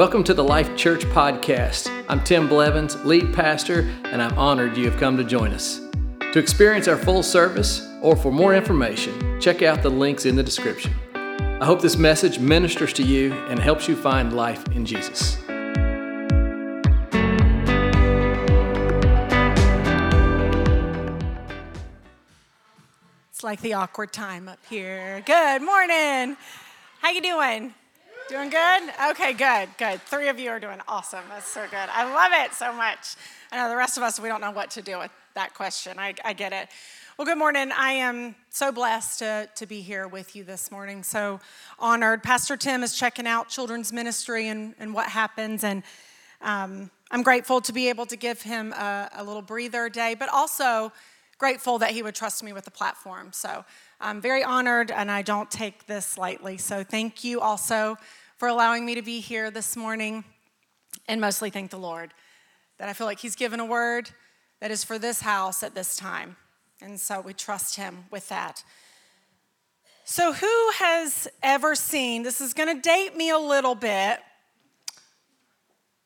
Welcome to the Life Church Podcast. I'm Tim Blevins, lead pastor, and I'm honored you have come to join us. To experience our full service or for more information, check out the links in the description. I hope this message ministers to you and helps you find life in Jesus. It's like the awkward time up here. Good morning. How you doing? Doing good? Okay, good, good. Three of you are doing awesome. That's so good. I love it so much. I know the rest of us, we don't know what to do with that question. I, I get it. Well, good morning. I am so blessed to, to be here with you this morning. So honored. Pastor Tim is checking out children's ministry and, and what happens. And um, I'm grateful to be able to give him a, a little breather day, but also grateful that he would trust me with the platform. So I'm very honored and I don't take this lightly. So thank you also for allowing me to be here this morning and mostly thank the Lord that I feel like He's given a word that is for this house at this time. And so we trust Him with that. So, who has ever seen, this is gonna date me a little bit.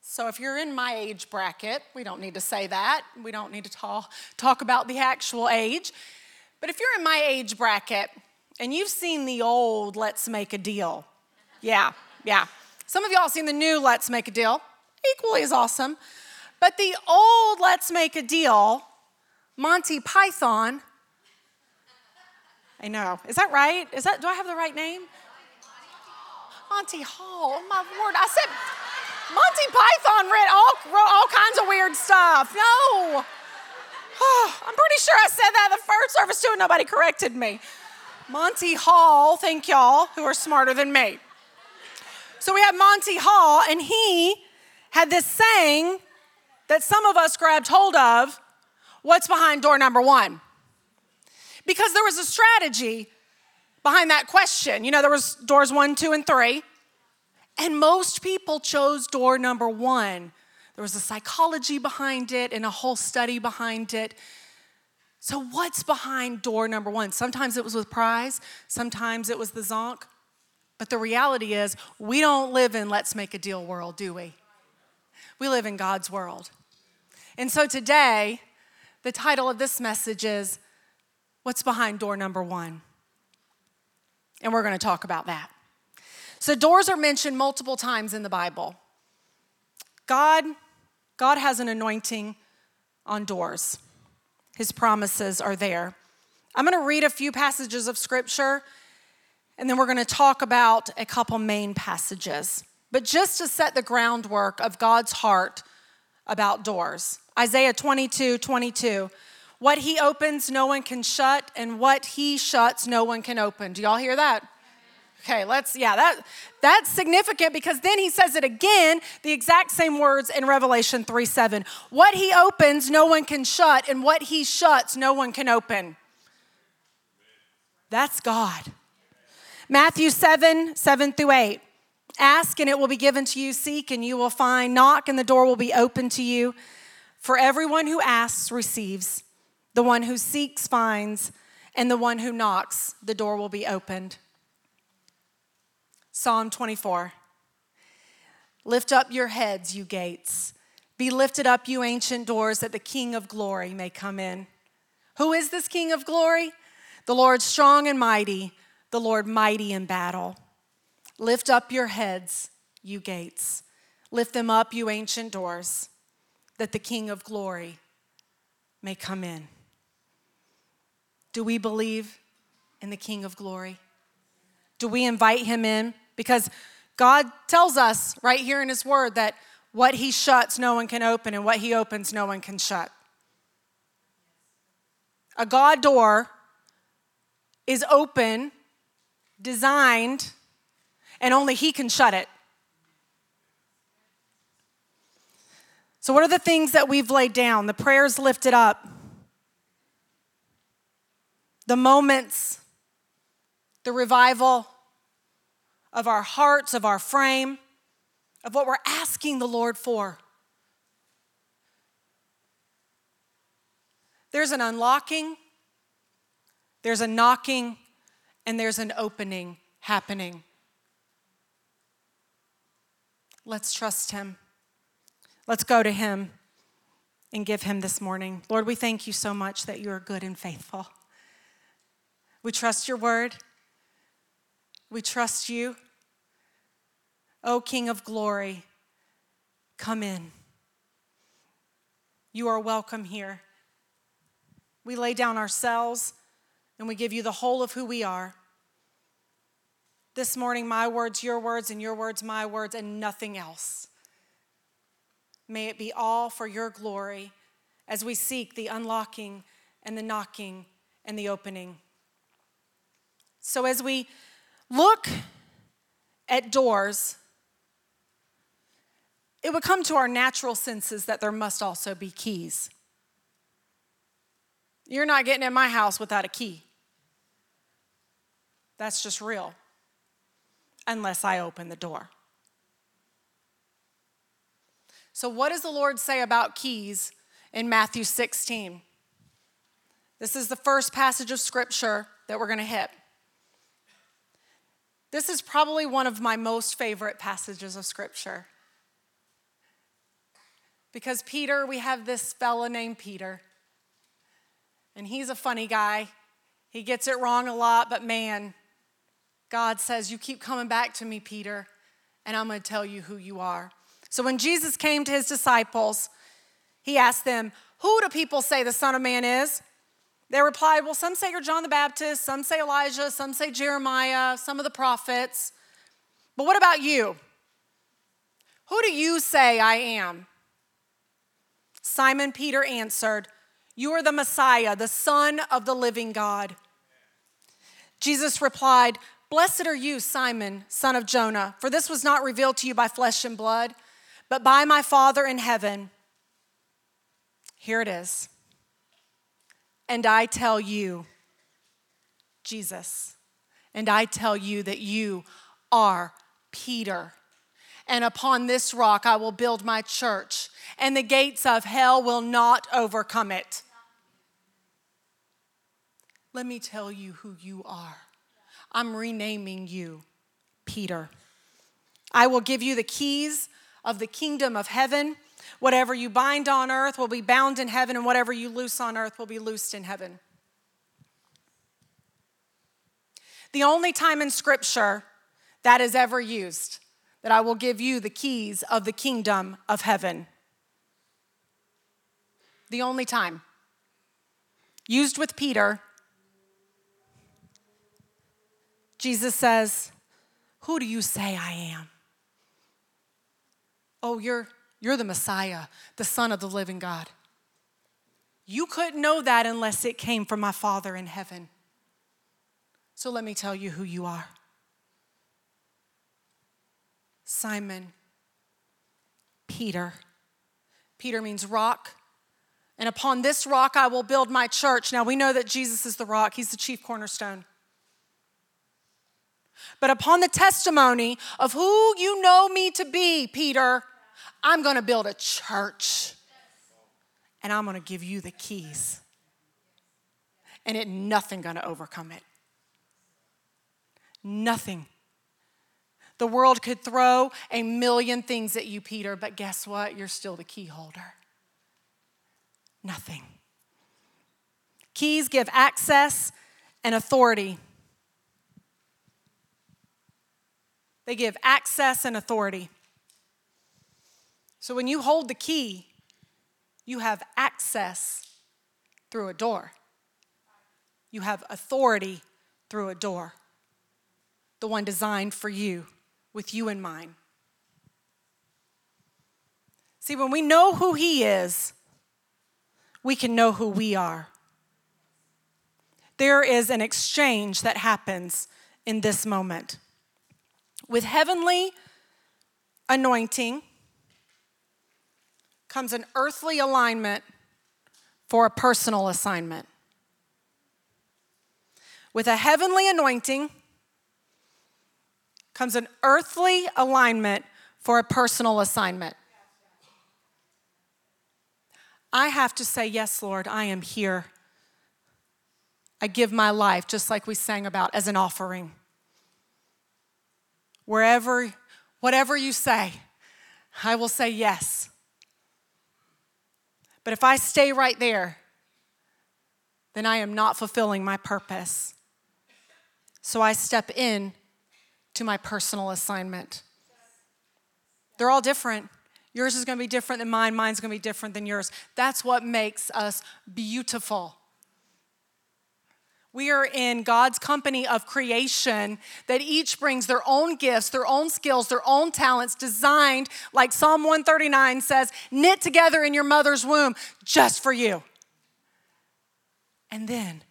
So, if you're in my age bracket, we don't need to say that. We don't need to talk, talk about the actual age. But if you're in my age bracket and you've seen the old Let's Make a Deal, yeah, yeah. Some of y'all seen the new Let's Make a Deal, equally as awesome. But the old Let's Make a Deal, Monty Python, I know. Is that right? Is that do I have the right name? Monty Hall. Oh my word. I said Monty Python read all, wrote all kinds of weird stuff. No. Oh, I'm pretty sure I said that the first service too, and nobody corrected me. Monty Hall, thank y'all who are smarter than me. So we had Monty Hall, and he had this saying that some of us grabbed hold of what's behind door number one? Because there was a strategy behind that question. You know, there was doors one, two, and three. And most people chose door number one. There was a psychology behind it and a whole study behind it. So, what's behind door number one? Sometimes it was with prize, sometimes it was the zonk, but the reality is, we don't live in let's make a deal world, do we? We live in God's world. And so today, the title of this message is What's Behind Door Number One? And we're going to talk about that. So, doors are mentioned multiple times in the Bible. God, God has an anointing on doors, His promises are there. I'm going to read a few passages of scripture and then we're going to talk about a couple main passages. But just to set the groundwork of God's heart about doors Isaiah 22 22. What he opens, no one can shut, and what he shuts, no one can open. Do y'all hear that? Okay, let's, yeah, that, that's significant because then he says it again, the exact same words in Revelation 3 7. What he opens, no one can shut, and what he shuts, no one can open. That's God. Matthew 7 7 through 8. Ask and it will be given to you, seek and you will find, knock and the door will be open to you. For everyone who asks receives, the one who seeks finds, and the one who knocks, the door will be opened. Psalm 24. Lift up your heads, you gates. Be lifted up, you ancient doors, that the King of glory may come in. Who is this King of glory? The Lord strong and mighty the Lord mighty in battle. Lift up your heads, you gates. Lift them up, you ancient doors, that the King of glory may come in. Do we believe in the King of glory? Do we invite him in? Because God tells us right here in his word that what he shuts, no one can open, and what he opens, no one can shut. A God door is open designed, and only He can shut it. So, what are the things that we've laid down? The prayers lifted up, the moments, the revival of our hearts, of our frame, of what we're asking the Lord for. There's an unlocking, there's a knocking, and there's an opening happening. Let's trust Him. Let's go to Him and give Him this morning. Lord, we thank you so much that you are good and faithful. We trust your word. We trust you. O King of glory, come in. You are welcome here. We lay down ourselves and we give you the whole of who we are. This morning, my words, your words, and your words, my words, and nothing else. May it be all for your glory as we seek the unlocking and the knocking and the opening. So, as we look at doors, it would come to our natural senses that there must also be keys. You're not getting in my house without a key. That's just real, unless I open the door. So, what does the Lord say about keys in Matthew 16? This is the first passage of scripture that we're going to hit. This is probably one of my most favorite passages of scripture. Because Peter, we have this fella named Peter, and he's a funny guy. He gets it wrong a lot, but man, God says, You keep coming back to me, Peter, and I'm going to tell you who you are. So when Jesus came to his disciples, he asked them, Who do people say the Son of Man is? They replied, Well, some say you're John the Baptist, some say Elijah, some say Jeremiah, some of the prophets. But what about you? Who do you say I am? Simon Peter answered, You are the Messiah, the Son of the living God. Jesus replied, Blessed are you, Simon, son of Jonah, for this was not revealed to you by flesh and blood, but by my Father in heaven. Here it is. And I tell you, Jesus, and I tell you that you are Peter. And upon this rock I will build my church, and the gates of hell will not overcome it. Let me tell you who you are. I'm renaming you Peter. I will give you the keys of the kingdom of heaven. Whatever you bind on earth will be bound in heaven, and whatever you loose on earth will be loosed in heaven. The only time in Scripture that is ever used that I will give you the keys of the kingdom of heaven. The only time. Used with Peter Jesus says, Who do you say I am? Oh, you're, you're the Messiah, the Son of the living God. You couldn't know that unless it came from my Father in heaven. So let me tell you who you are Simon, Peter. Peter means rock. And upon this rock I will build my church. Now we know that Jesus is the rock, He's the chief cornerstone but upon the testimony of who you know me to be, Peter, I'm going to build a church and I'm going to give you the keys. And it nothing going to overcome it. Nothing. The world could throw a million things at you, Peter, but guess what? You're still the key holder. Nothing. Keys give access and authority They give access and authority. So when you hold the key, you have access through a door. You have authority through a door, the one designed for you, with you in mind. See, when we know who He is, we can know who we are. There is an exchange that happens in this moment. With heavenly anointing comes an earthly alignment for a personal assignment. With a heavenly anointing comes an earthly alignment for a personal assignment. I have to say, Yes, Lord, I am here. I give my life, just like we sang about, as an offering wherever, whatever you say, I will say yes. But if I stay right there, then I am not fulfilling my purpose. So I step in to my personal assignment. They're all different. Yours is going to be different than mine, mine's going to be different than yours. That's what makes us beautiful. We are in God's company of creation that each brings their own gifts, their own skills, their own talents, designed, like Psalm 139 says, knit together in your mother's womb just for you. And then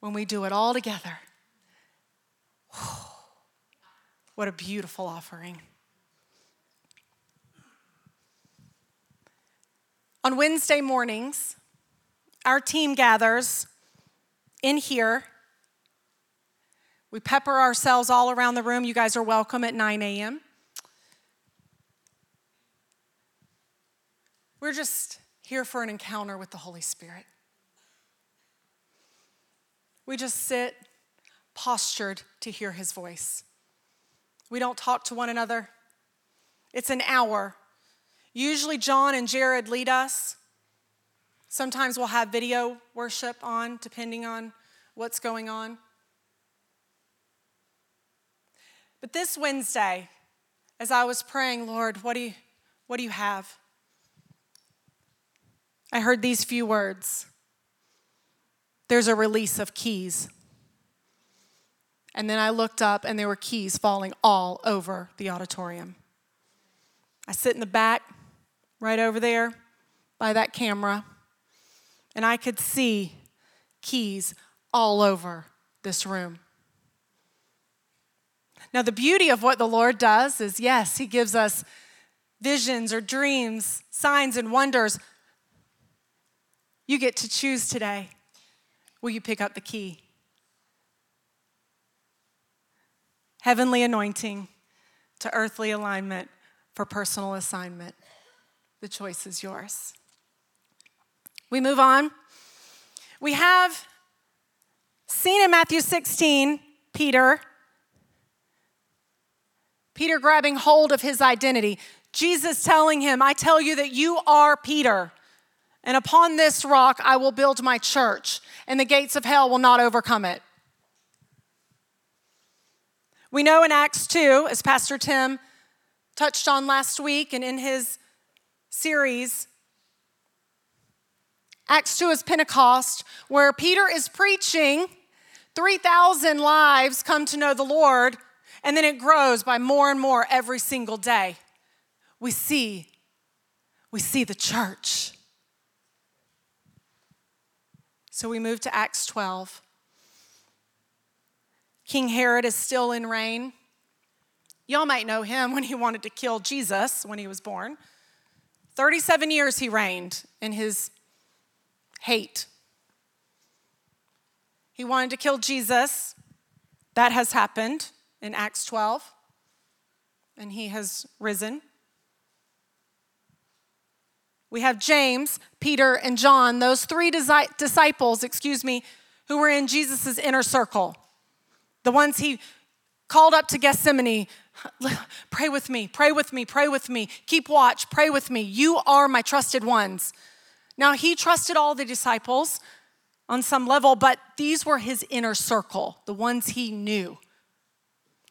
when we do it all together, what a beautiful offering. On Wednesday mornings, our team gathers in here. We pepper ourselves all around the room. You guys are welcome at 9 a.m. We're just here for an encounter with the Holy Spirit. We just sit postured to hear his voice. We don't talk to one another. It's an hour. Usually, John and Jared lead us. Sometimes we'll have video worship on, depending on what's going on. But this Wednesday, as I was praying, Lord, what do you, what do you have? I heard these few words there's a release of keys. And then I looked up, and there were keys falling all over the auditorium. I sit in the back, right over there by that camera and I could see keys all over this room. Now, the beauty of what the Lord does is yes, He gives us visions or dreams, signs and wonders. You get to choose today. Will you pick up the key? Heavenly anointing to earthly alignment for personal assignment. The choice is yours. We move on. We have seen in Matthew 16 Peter. Peter grabbing hold of his identity. Jesus telling him, I tell you that you are Peter, and upon this rock I will build my church, and the gates of hell will not overcome it. We know in Acts 2, as Pastor Tim touched on last week and in his series, Acts 2 is Pentecost, where Peter is preaching. 3,000 lives come to know the Lord, and then it grows by more and more every single day. We see, we see the church. So we move to Acts 12. King Herod is still in reign. Y'all might know him when he wanted to kill Jesus when he was born. 37 years he reigned in his hate. He wanted to kill Jesus. That has happened in Acts 12, and he has risen. We have James, Peter, and John, those three disciples, excuse me, who were in Jesus' inner circle. The ones he called up to Gethsemane, pray with me, pray with me, pray with me, keep watch, pray with me. You are my trusted ones. Now, he trusted all the disciples on some level, but these were his inner circle, the ones he knew.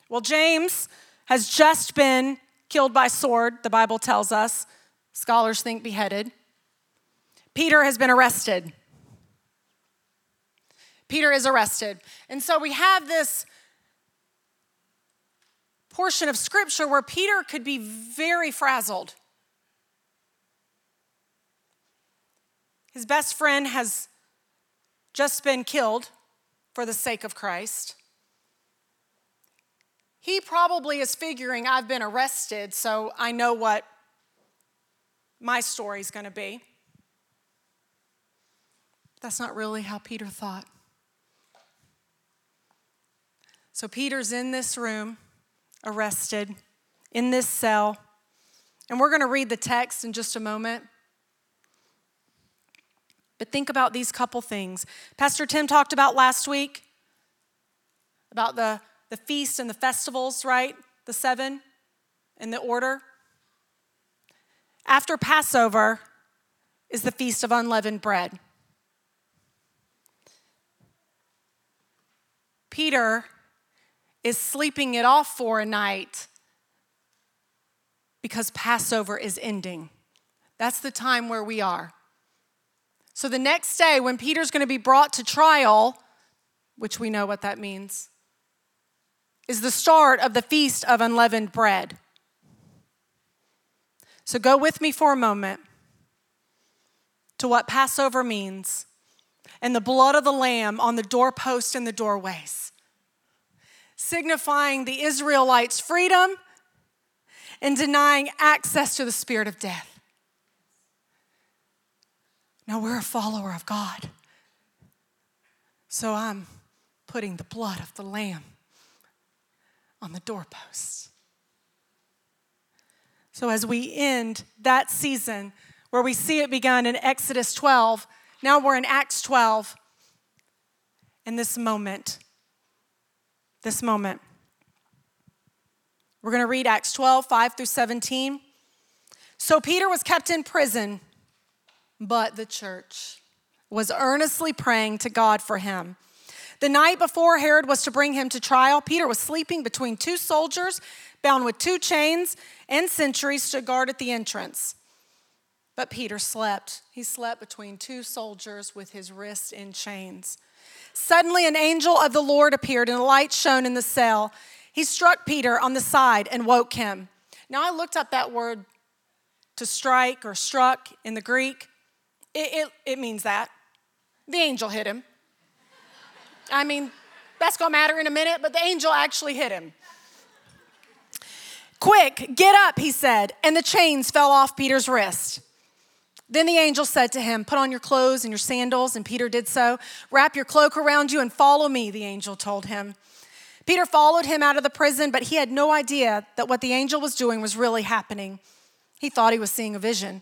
Well, James has just been killed by sword, the Bible tells us. Scholars think beheaded. Peter has been arrested. Peter is arrested. And so we have this portion of scripture where Peter could be very frazzled. His best friend has just been killed for the sake of Christ. He probably is figuring, I've been arrested, so I know what my story's gonna be. That's not really how Peter thought. So Peter's in this room, arrested, in this cell, and we're gonna read the text in just a moment. But think about these couple things. Pastor Tim talked about last week about the, the feast and the festivals, right? The seven and the order. After Passover is the Feast of Unleavened Bread. Peter is sleeping it off for a night because Passover is ending. That's the time where we are. So the next day, when Peter's going to be brought to trial, which we know what that means, is the start of the Feast of Unleavened Bread. So go with me for a moment to what Passover means and the blood of the Lamb on the doorpost and the doorways, signifying the Israelites' freedom and denying access to the spirit of death. Now we're a follower of God. So I'm putting the blood of the Lamb on the doorposts. So as we end that season where we see it begun in Exodus 12, now we're in Acts 12. In this moment, this moment, we're going to read Acts 12, 5 through 17. So Peter was kept in prison, but the church was earnestly praying to God for him. The night before Herod was to bring him to trial, Peter was sleeping between two soldiers, bound with two chains, and sentries to guard at the entrance. But Peter slept. He slept between two soldiers with his wrists in chains. Suddenly, an angel of the Lord appeared, and a light shone in the cell. He struck Peter on the side and woke him. Now, I looked up that word to strike or struck in the Greek. It, it, it means that. The angel hit him. I mean, that's gonna matter in a minute, but the angel actually hit him. Quick, get up, he said, and the chains fell off Peter's wrist. Then the angel said to him, Put on your clothes and your sandals, and Peter did so. Wrap your cloak around you and follow me, the angel told him. Peter followed him out of the prison, but he had no idea that what the angel was doing was really happening. He thought he was seeing a vision.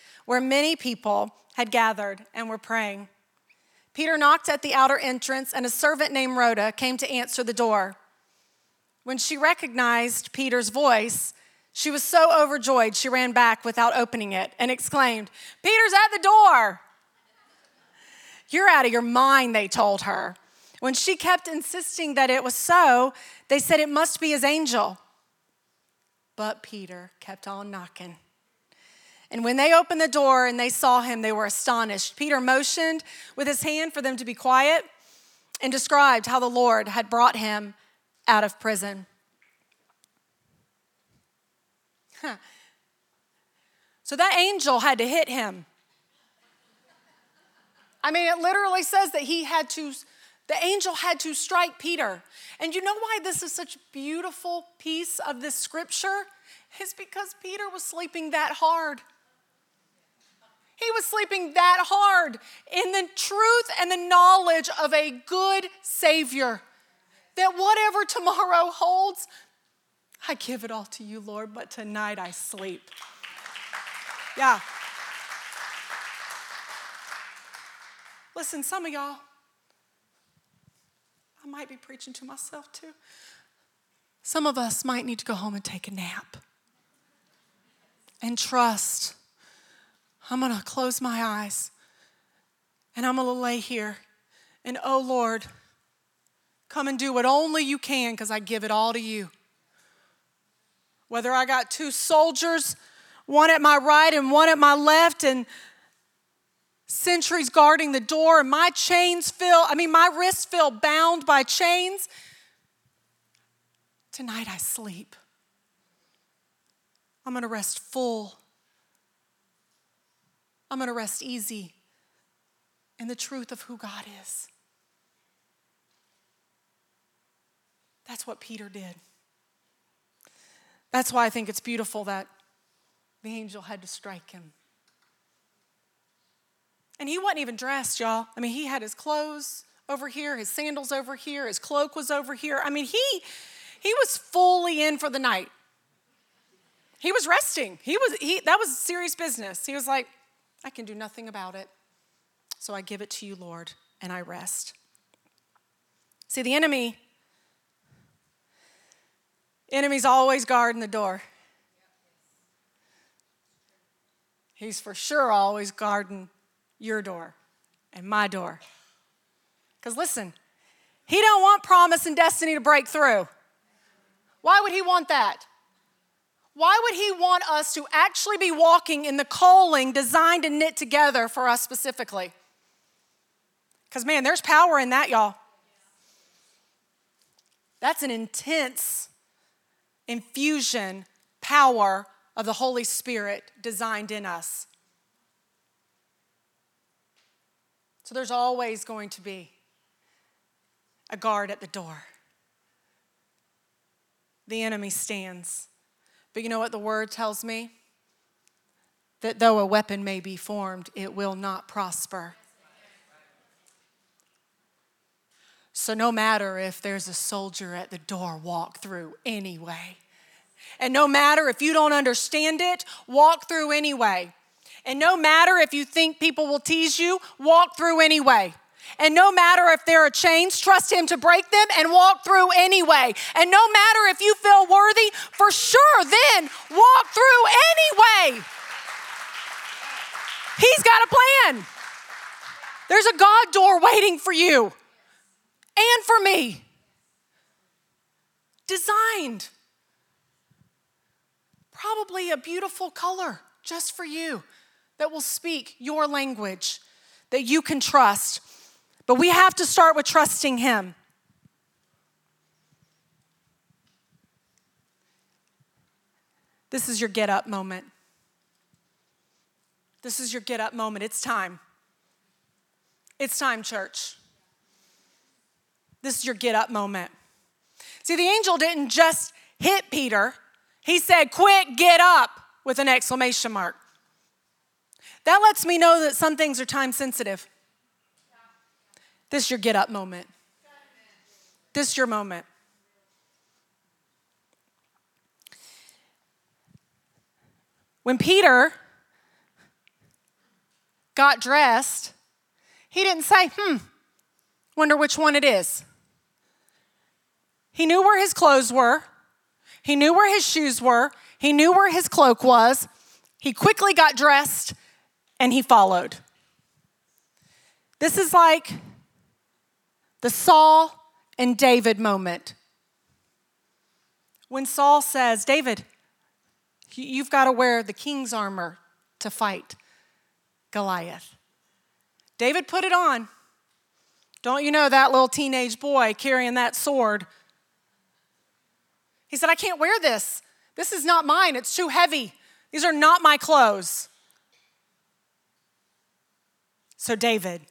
where many people had gathered and were praying. Peter knocked at the outer entrance, and a servant named Rhoda came to answer the door. When she recognized Peter's voice, she was so overjoyed she ran back without opening it and exclaimed, Peter's at the door. You're out of your mind, they told her. When she kept insisting that it was so, they said it must be his angel. But Peter kept on knocking. And when they opened the door and they saw him, they were astonished. Peter motioned with his hand for them to be quiet and described how the Lord had brought him out of prison. Huh. So that angel had to hit him. I mean, it literally says that he had to, the angel had to strike Peter. And you know why this is such a beautiful piece of this scripture? Is because Peter was sleeping that hard. He was sleeping that hard in the truth and the knowledge of a good Savior. That whatever tomorrow holds, I give it all to you, Lord, but tonight I sleep. Yeah. Listen, some of y'all, I might be preaching to myself too. Some of us might need to go home and take a nap and trust I'm going to close my eyes and I'm going to lay here. And oh Lord, come and do what only you can because I give it all to you. Whether I got two soldiers, one at my right and one at my left, and sentries guarding the door, and my chains feel, I mean, my wrists feel bound by chains. Tonight I sleep. I'm going to rest full I'm going to rest easy in the truth of who God is. That's what Peter did. That's why I think it's beautiful that the angel had to strike him. And he wasn't even dressed, y'all. I mean, he had his clothes over here, his sandals over here, his cloak was over here. I mean, he he was fully in for the night. He was resting. He was he that was serious business. He was like, I can do nothing about it. So I give it to you, Lord, and I rest. See, the enemy enemy's always guarding the door. He's for sure always guarding your door and my door. Because listen, he don't want promise and destiny to break through. Why would he want that? Why would he want us to actually be walking in the calling designed and knit together for us specifically? Because, man, there's power in that, y'all. That's an intense infusion, power of the Holy Spirit designed in us. So there's always going to be a guard at the door. The enemy stands. But you know what the word tells me? That though a weapon may be formed, it will not prosper. So, no matter if there's a soldier at the door, walk through anyway. And no matter if you don't understand it, walk through anyway. And no matter if you think people will tease you, walk through anyway. And no matter if there are chains, trust Him to break them and walk through anyway. And no matter if you feel worthy, for sure, then walk through anyway. He's got a plan. There's a God door waiting for you and for me. Designed. Probably a beautiful color just for you that will speak your language that you can trust. But we have to start with trusting Him. This is your get up moment. This is your get up moment. It's time. It's time, church. This is your get up moment. See, the angel didn't just hit Peter, he said, Quick, get up, with an exclamation mark. That lets me know that some things are time sensitive. This is your get up moment. This is your moment. When Peter got dressed, he didn't say, hmm, wonder which one it is. He knew where his clothes were, he knew where his shoes were, he knew where his cloak was. He quickly got dressed and he followed. This is like the Saul and David moment. When Saul says, David, you've got to wear the king's armor to fight Goliath. David put it on. Don't you know that little teenage boy carrying that sword? He said, I can't wear this. This is not mine. It's too heavy. These are not my clothes. So David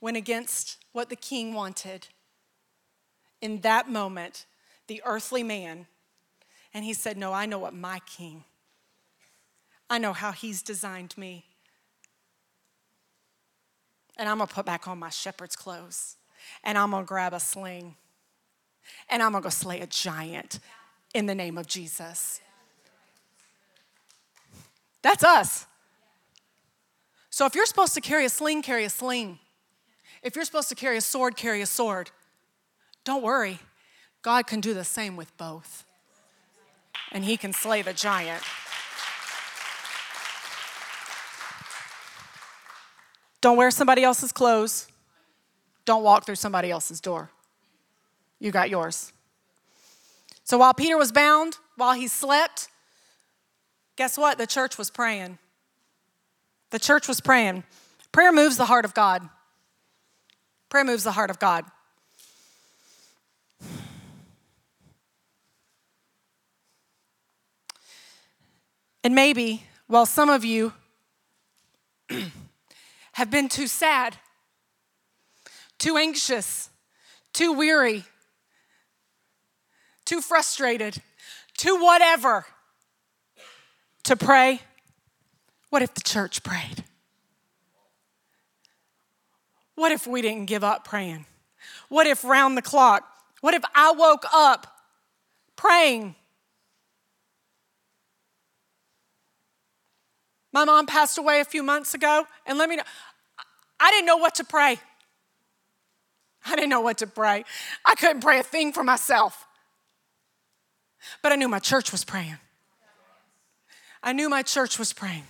went against what the king wanted. In that moment, the earthly man, and he said, No, I know what my king, I know how he's designed me. And I'm gonna put back on my shepherd's clothes, and I'm gonna grab a sling, and I'm gonna go slay a giant in the name of Jesus. That's us. So if you're supposed to carry a sling, carry a sling. If you're supposed to carry a sword, carry a sword. Don't worry, God can do the same with both. And He can slay the giant. Don't wear somebody else's clothes. Don't walk through somebody else's door. You got yours. So while Peter was bound, while he slept, guess what? The church was praying. The church was praying. Prayer moves the heart of God. Prayer moves the heart of God. And maybe while some of you have been too sad, too anxious, too weary, too frustrated, too whatever to pray, what if the church prayed? What if we didn't give up praying? What if round the clock? What if I woke up praying? My mom passed away a few months ago, and let me know, I didn't know what to pray. I didn't know what to pray. I couldn't pray a thing for myself. But I knew my church was praying. I knew my church was praying.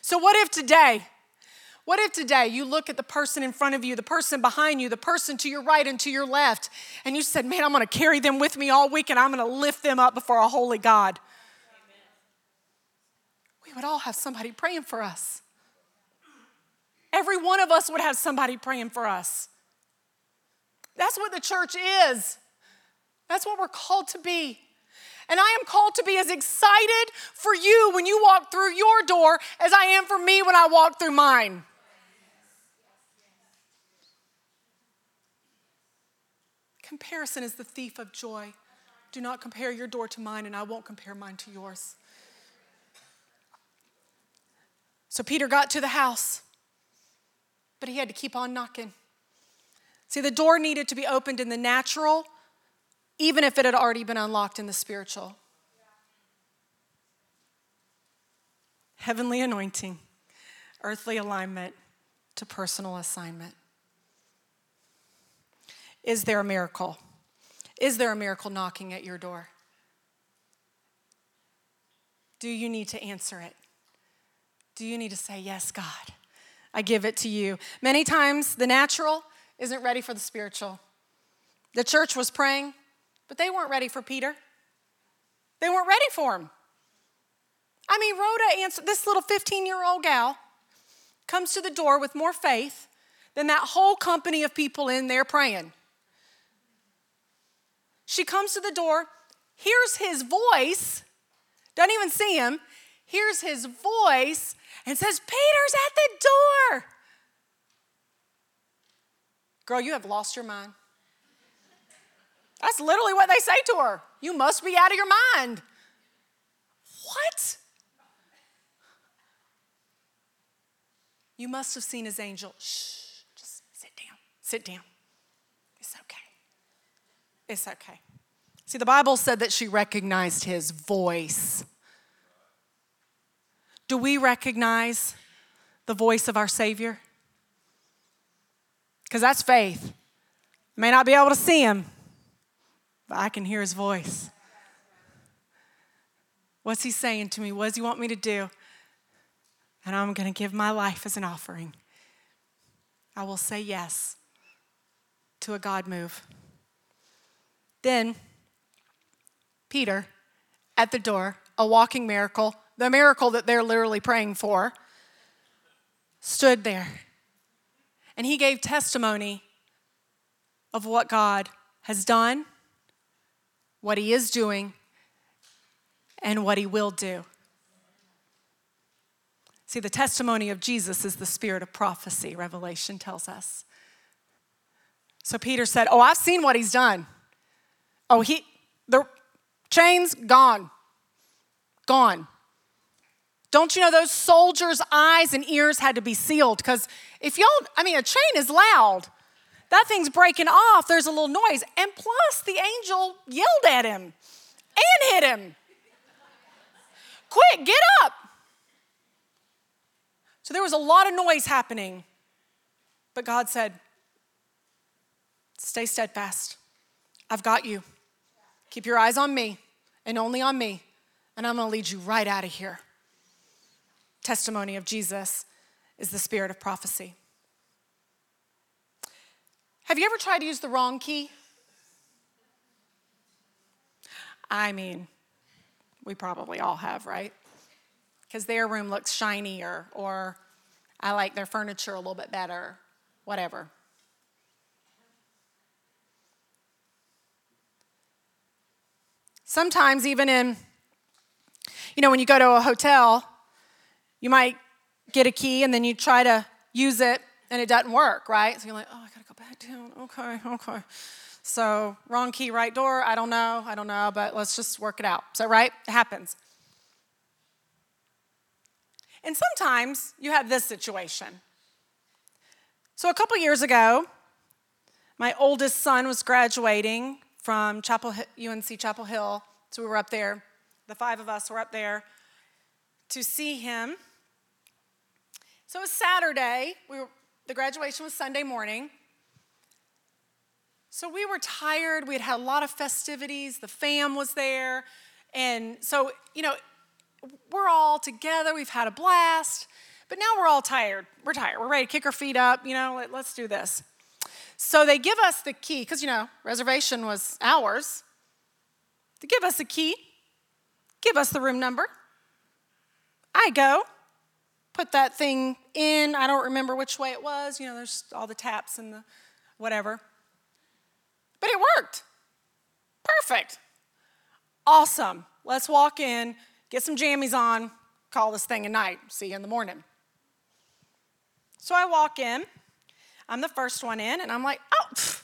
So, what if today, what if today you look at the person in front of you, the person behind you, the person to your right and to your left, and you said, Man, I'm gonna carry them with me all week and I'm gonna lift them up before a holy God? We would all have somebody praying for us. Every one of us would have somebody praying for us. That's what the church is. That's what we're called to be. And I am called to be as excited for you when you walk through your door as I am for me when I walk through mine. Comparison is the thief of joy. Do not compare your door to mine, and I won't compare mine to yours. So Peter got to the house, but he had to keep on knocking. See, the door needed to be opened in the natural, even if it had already been unlocked in the spiritual. Heavenly anointing, earthly alignment to personal assignment. Is there a miracle? Is there a miracle knocking at your door? Do you need to answer it? Do you need to say, Yes, God, I give it to you? Many times the natural isn't ready for the spiritual. The church was praying, but they weren't ready for Peter. They weren't ready for him. I mean, Rhoda answered, this little 15 year old gal comes to the door with more faith than that whole company of people in there praying. She comes to the door, hears his voice, doesn't even see him, hears his voice, and says, Peter's at the door. Girl, you have lost your mind. That's literally what they say to her. You must be out of your mind. What? You must have seen his angel. Shh, just sit down. Sit down. It's okay. See, the Bible said that she recognized his voice. Do we recognize the voice of our Savior? Because that's faith. May not be able to see him, but I can hear his voice. What's he saying to me? What does he want me to do? And I'm going to give my life as an offering. I will say yes to a God move. Then, Peter at the door, a walking miracle, the miracle that they're literally praying for, stood there. And he gave testimony of what God has done what he is doing, and what he will do. See, the testimony of Jesus is the spirit of prophecy, Revelation tells us. So Peter said, Oh, I've seen what he's done. Oh, he, the chains gone. Gone. Don't you know those soldiers' eyes and ears had to be sealed? Because if y'all, I mean, a chain is loud that thing's breaking off. There's a little noise. And plus, the angel yelled at him and hit him. Quick, get up. So there was a lot of noise happening. But God said, Stay steadfast. I've got you. Keep your eyes on me and only on me, and I'm to lead you right out of here. Testimony of Jesus is the spirit of prophecy. Have you ever tried to use the wrong key? I mean, we probably all have, right? Because their room looks shinier, or I like their furniture a little bit better, whatever. Sometimes, even in, you know, when you go to a hotel, you might get a key and then you try to use it and it doesn't work, right? So you're like, oh, I gotta go back down. Okay, okay. So wrong key, right door. I don't know. I don't know, but let's just work it out. So right, it happens. And sometimes you have this situation. So, a couple years ago, my oldest son was graduating from Chapel, UNC Chapel Hill. So, we were up there. The five of us were up there to see him. So, it was Saturday. We were, the graduation was Sunday morning. So, we were tired. We had had a lot of festivities. The fam was there. And so, you know, we're all together. We've had a blast. But now we're all tired. We're tired. We're ready to kick our feet up. You know, let, us do this. So they give us the key, because, you know, reservation was ours. They give us the key, give us the room number. I go, put that thing in. I don't remember which way it was. You know, there's all the taps and the whatever. But it worked. Perfect. Awesome. Let's walk in, get some jammies on, call this thing a night. See you in the morning. So I walk in. I'm the first one in, and I'm like, oh, pff,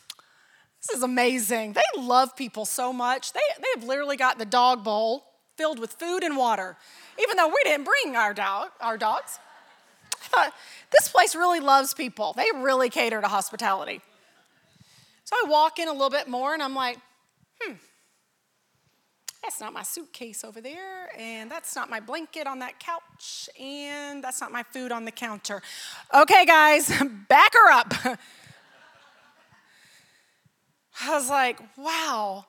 this is amazing. They love people so much. They, they have literally got the dog bowl filled with food and water, even though we didn't bring our, dog, our dogs. I thought, this place really loves people. They really cater to hospitality. So I walk in a little bit more, and I'm like, hmm, that's not my suitcase over there, and that's not my blanket on that couch, and that's not my food on the counter. Okay, guys, back her up. I was like, wow.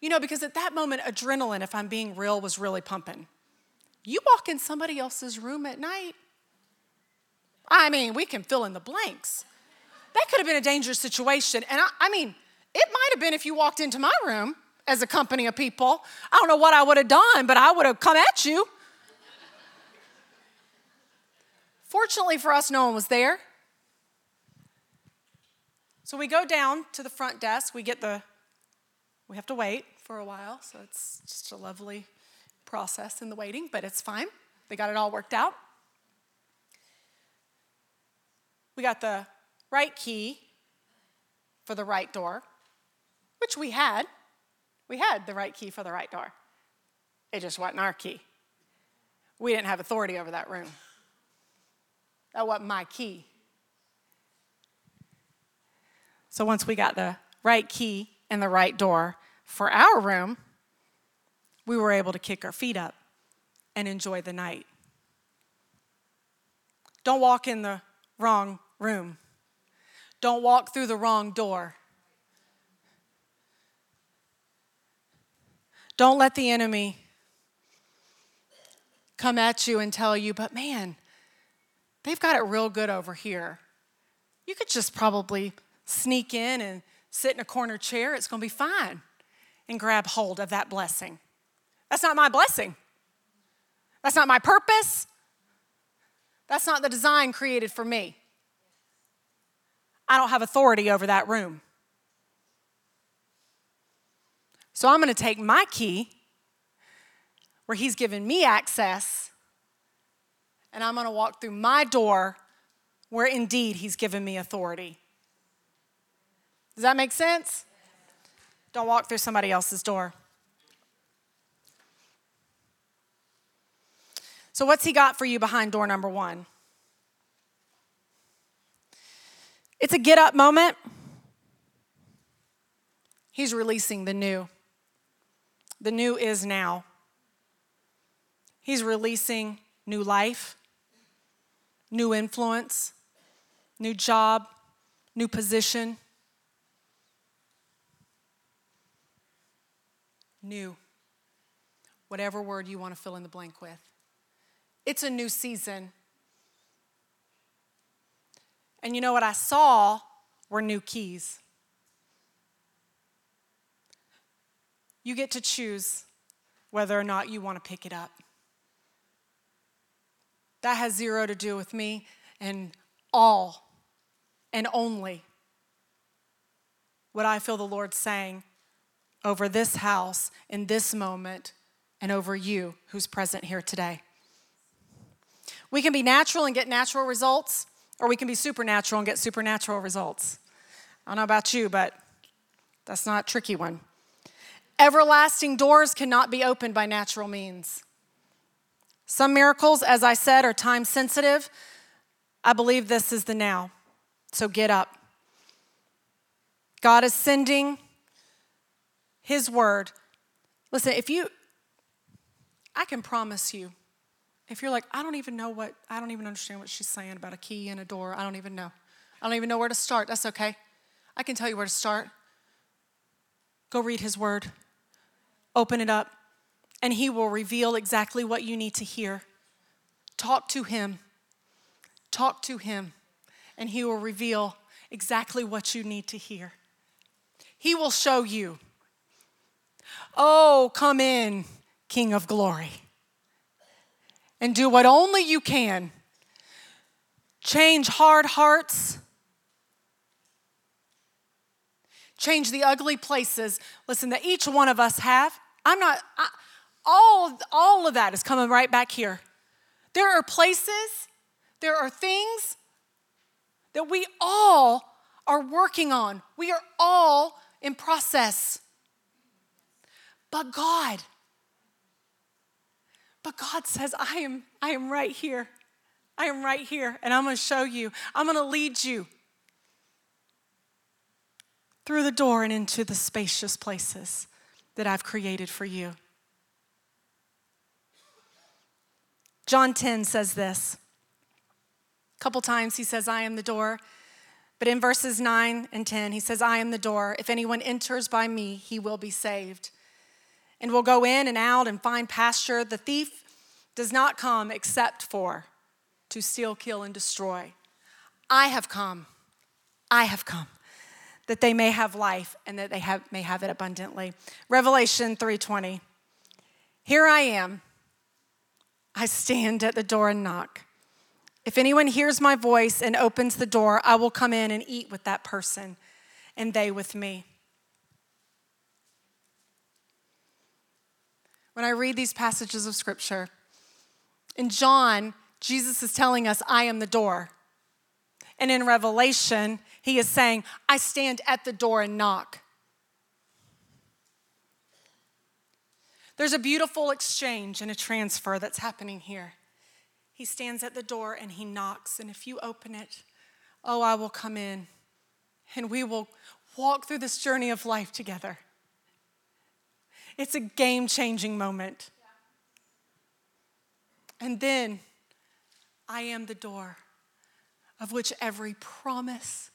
You know, because at that moment, adrenaline, if I'm being real, was really pumping. You walk in somebody else's room at night, I mean, we can fill in the blanks. That could have been a dangerous situation. And I, I mean, it might have been if you walked into my room as a company of people. I don't know what I would have done, but I would have come at you. Fortunately for us, no one was there. So we go down to the front desk. We get the, we have to wait for a while, so it's just a lovely process in the waiting, but it's fine. They got it all worked out. We got the right key for the right door, which we had. We had the right key for the right door. It just wasn't our key. We didn't have authority over that room. That wasn't my key. So once we got the right key and the right door for our room, we were able to kick our feet up and enjoy the night. Don't walk in the wrong room. Don't walk through the wrong door. Don't let the enemy come at you and tell you, but man, they've got it real good over here. You could just probably sneak in and sit in a corner chair, it's gonna be fine, and grab hold of that blessing. That's not my blessing. That's not my purpose. That's not the design created for me. I don't have authority over that room. So I'm going to take my key, where He's given me access, and I'm going to walk through my door where indeed He's given me authority. Does that make sense? Don't walk through somebody else's door. So, what's He got for you behind door number one? It's a get up moment. He's releasing the new. The new is now. He's releasing new life, new influence, new job, new position. New. Whatever word you want to fill in the blank with. It's a new season. And you know what I saw were new keys. You get to choose whether or not you want to pick it up. That has zero to do with me and all and only what I feel the Lord saying over this house in this moment and over you who's present here today. We can be natural and get natural results, or we can be supernatural and get supernatural results. I don't know about you, but that's not a tricky one. Everlasting doors cannot be opened by natural means. Some miracles, as I said, are time sensitive. I believe this is the now. So get up. God is sending His word. Listen, if you, I can promise you, if you're like, I don't even know what, I don't even understand what she's saying about a key and a door, I don't even know. I don't even know where to start. That's okay. I can tell you where to start. Go read His word, open it up, and He will reveal exactly what you need to hear. Talk to Him. Talk to Him, and He will reveal exactly what you need to hear. He will show you. Oh, come in, King of glory, and do what only you can. Change hard hearts. Change the ugly places, listen, that each one of us have. I'm not, I, all, all of that is coming right back here. There are places, there are things that we all are working on. We are all in process. But God, but God says, I am, I am right here. I am right here, and I'm gonna show you. I'm gonna lead you through the door and into the spacious places that I've created for you. John 10 says this. A couple times he says, I am the door. But in verses 9 and 10, he says, I am the door. If anyone enters by me, he will be saved. And will go in and out and find pasture. The thief does not come except for to steal, kill, and destroy. I have come. I have come that they may have life and that they have, may have it abundantly. Revelation 3:20. Here I am. I stand at the door and knock. If anyone hears my voice and opens the door, I will come in and eat with that person and they with me. When I read these passages of scripture, in John, Jesus is telling us, I am the door. And in Revelation, he is saying, I stand at the door and knock. There's a beautiful exchange and a transfer that's happening here. He stands at the door and he knocks, and if you open it, oh, I will come in and we will walk through this journey of life together. It's a game changing moment. And then I am the door of which every promise,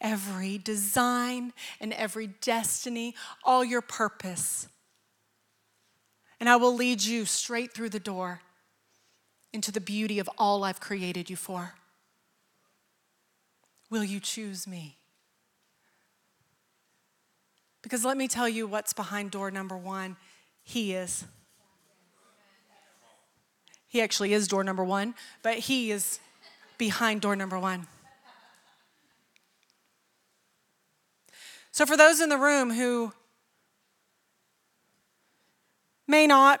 every design, and every destiny, all your purpose. And I will lead you straight through the door into the beauty of all I've created you for. Will you choose me? Because let me tell you what's behind door number one He is. He actually is door number one, but He is behind door number one. So, for those in the room who may not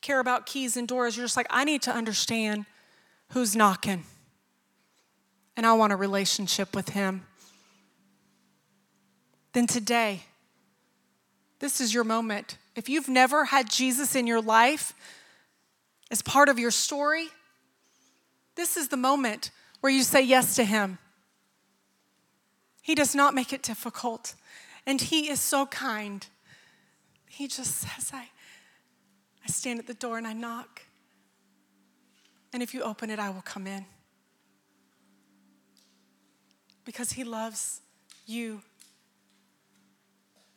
care about keys and doors, you're just like, I need to understand who's knocking. And I want a relationship with him. Then today, this is your moment. If you've never had Jesus in your life as part of your story, this is the moment where you say yes to Him. He does not make it difficult, and He is so kind. He just says, I, I stand at the door and I knock. And if you open it, I will come in. Because He loves you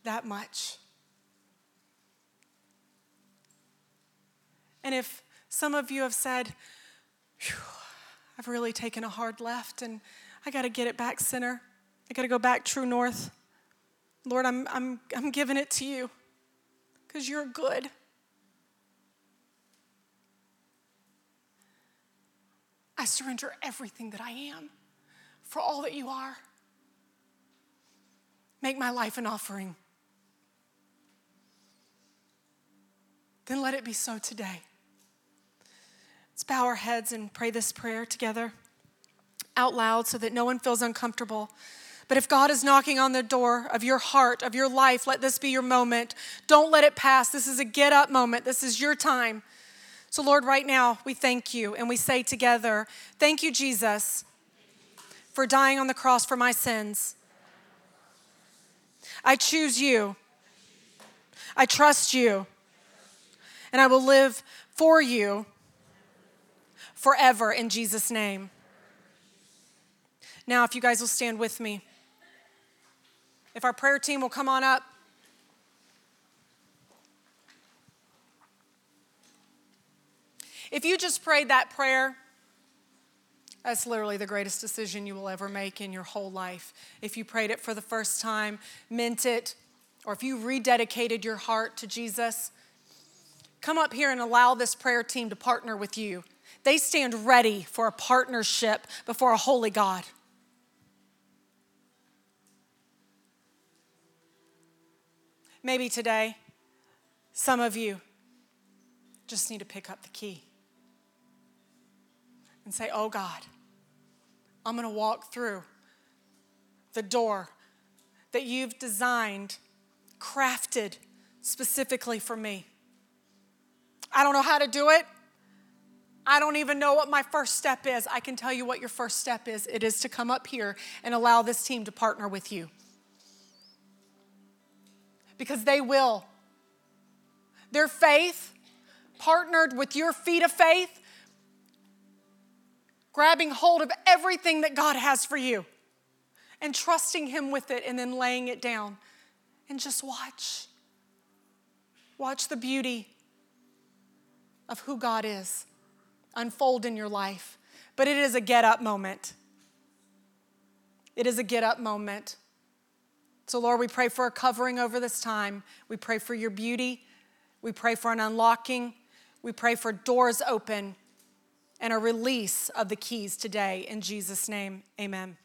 that much. And if some of you have said, I've really taken a hard left and I got to get it back center. I got to go back true north. Lord, I'm, I'm, I'm giving it to you because you're good. I surrender everything that I am for all that you are. Make my life an offering. Then let it be so today. Let's bow our heads and pray this prayer together out loud so that no one feels uncomfortable. But if God is knocking on the door of your heart, of your life, let this be your moment. Don't let it pass. This is a get up moment. This is your time. So, Lord, right now, we thank you and we say together, Thank you, Jesus, for dying on the cross for my sins. I choose you. I trust you. And I will live for you forever in Jesus' name. Now, if you guys will stand with me, if our prayer team will come on up. If you just prayed that prayer, that's literally the greatest decision you will ever make in your whole life. If you prayed it for the first time, meant it, or if you rededicated your heart to Jesus, come up here and allow this prayer team to partner with you. They stand ready for a partnership before a holy God. Maybe today, some of you just need to pick up the key and say, Oh God, I'm going to walk through the door that you've designed, crafted specifically for me. I don't know how to do it. I don't even know what my first step is. I can tell you what your first step is. It is to come up here and allow this team to partner with you. Because they will. Their faith, partnered with your feet of faith, grabbing hold of everything that God has for you and trusting Him with it and then laying it down and just watch. Watch the beauty of who God is unfold in your life. But it is a get up moment. It is a get up moment. So, Lord, we pray for a covering over this time. We pray for your beauty. We pray for an unlocking. We pray for doors open and a release of the keys today. In Jesus' name, amen.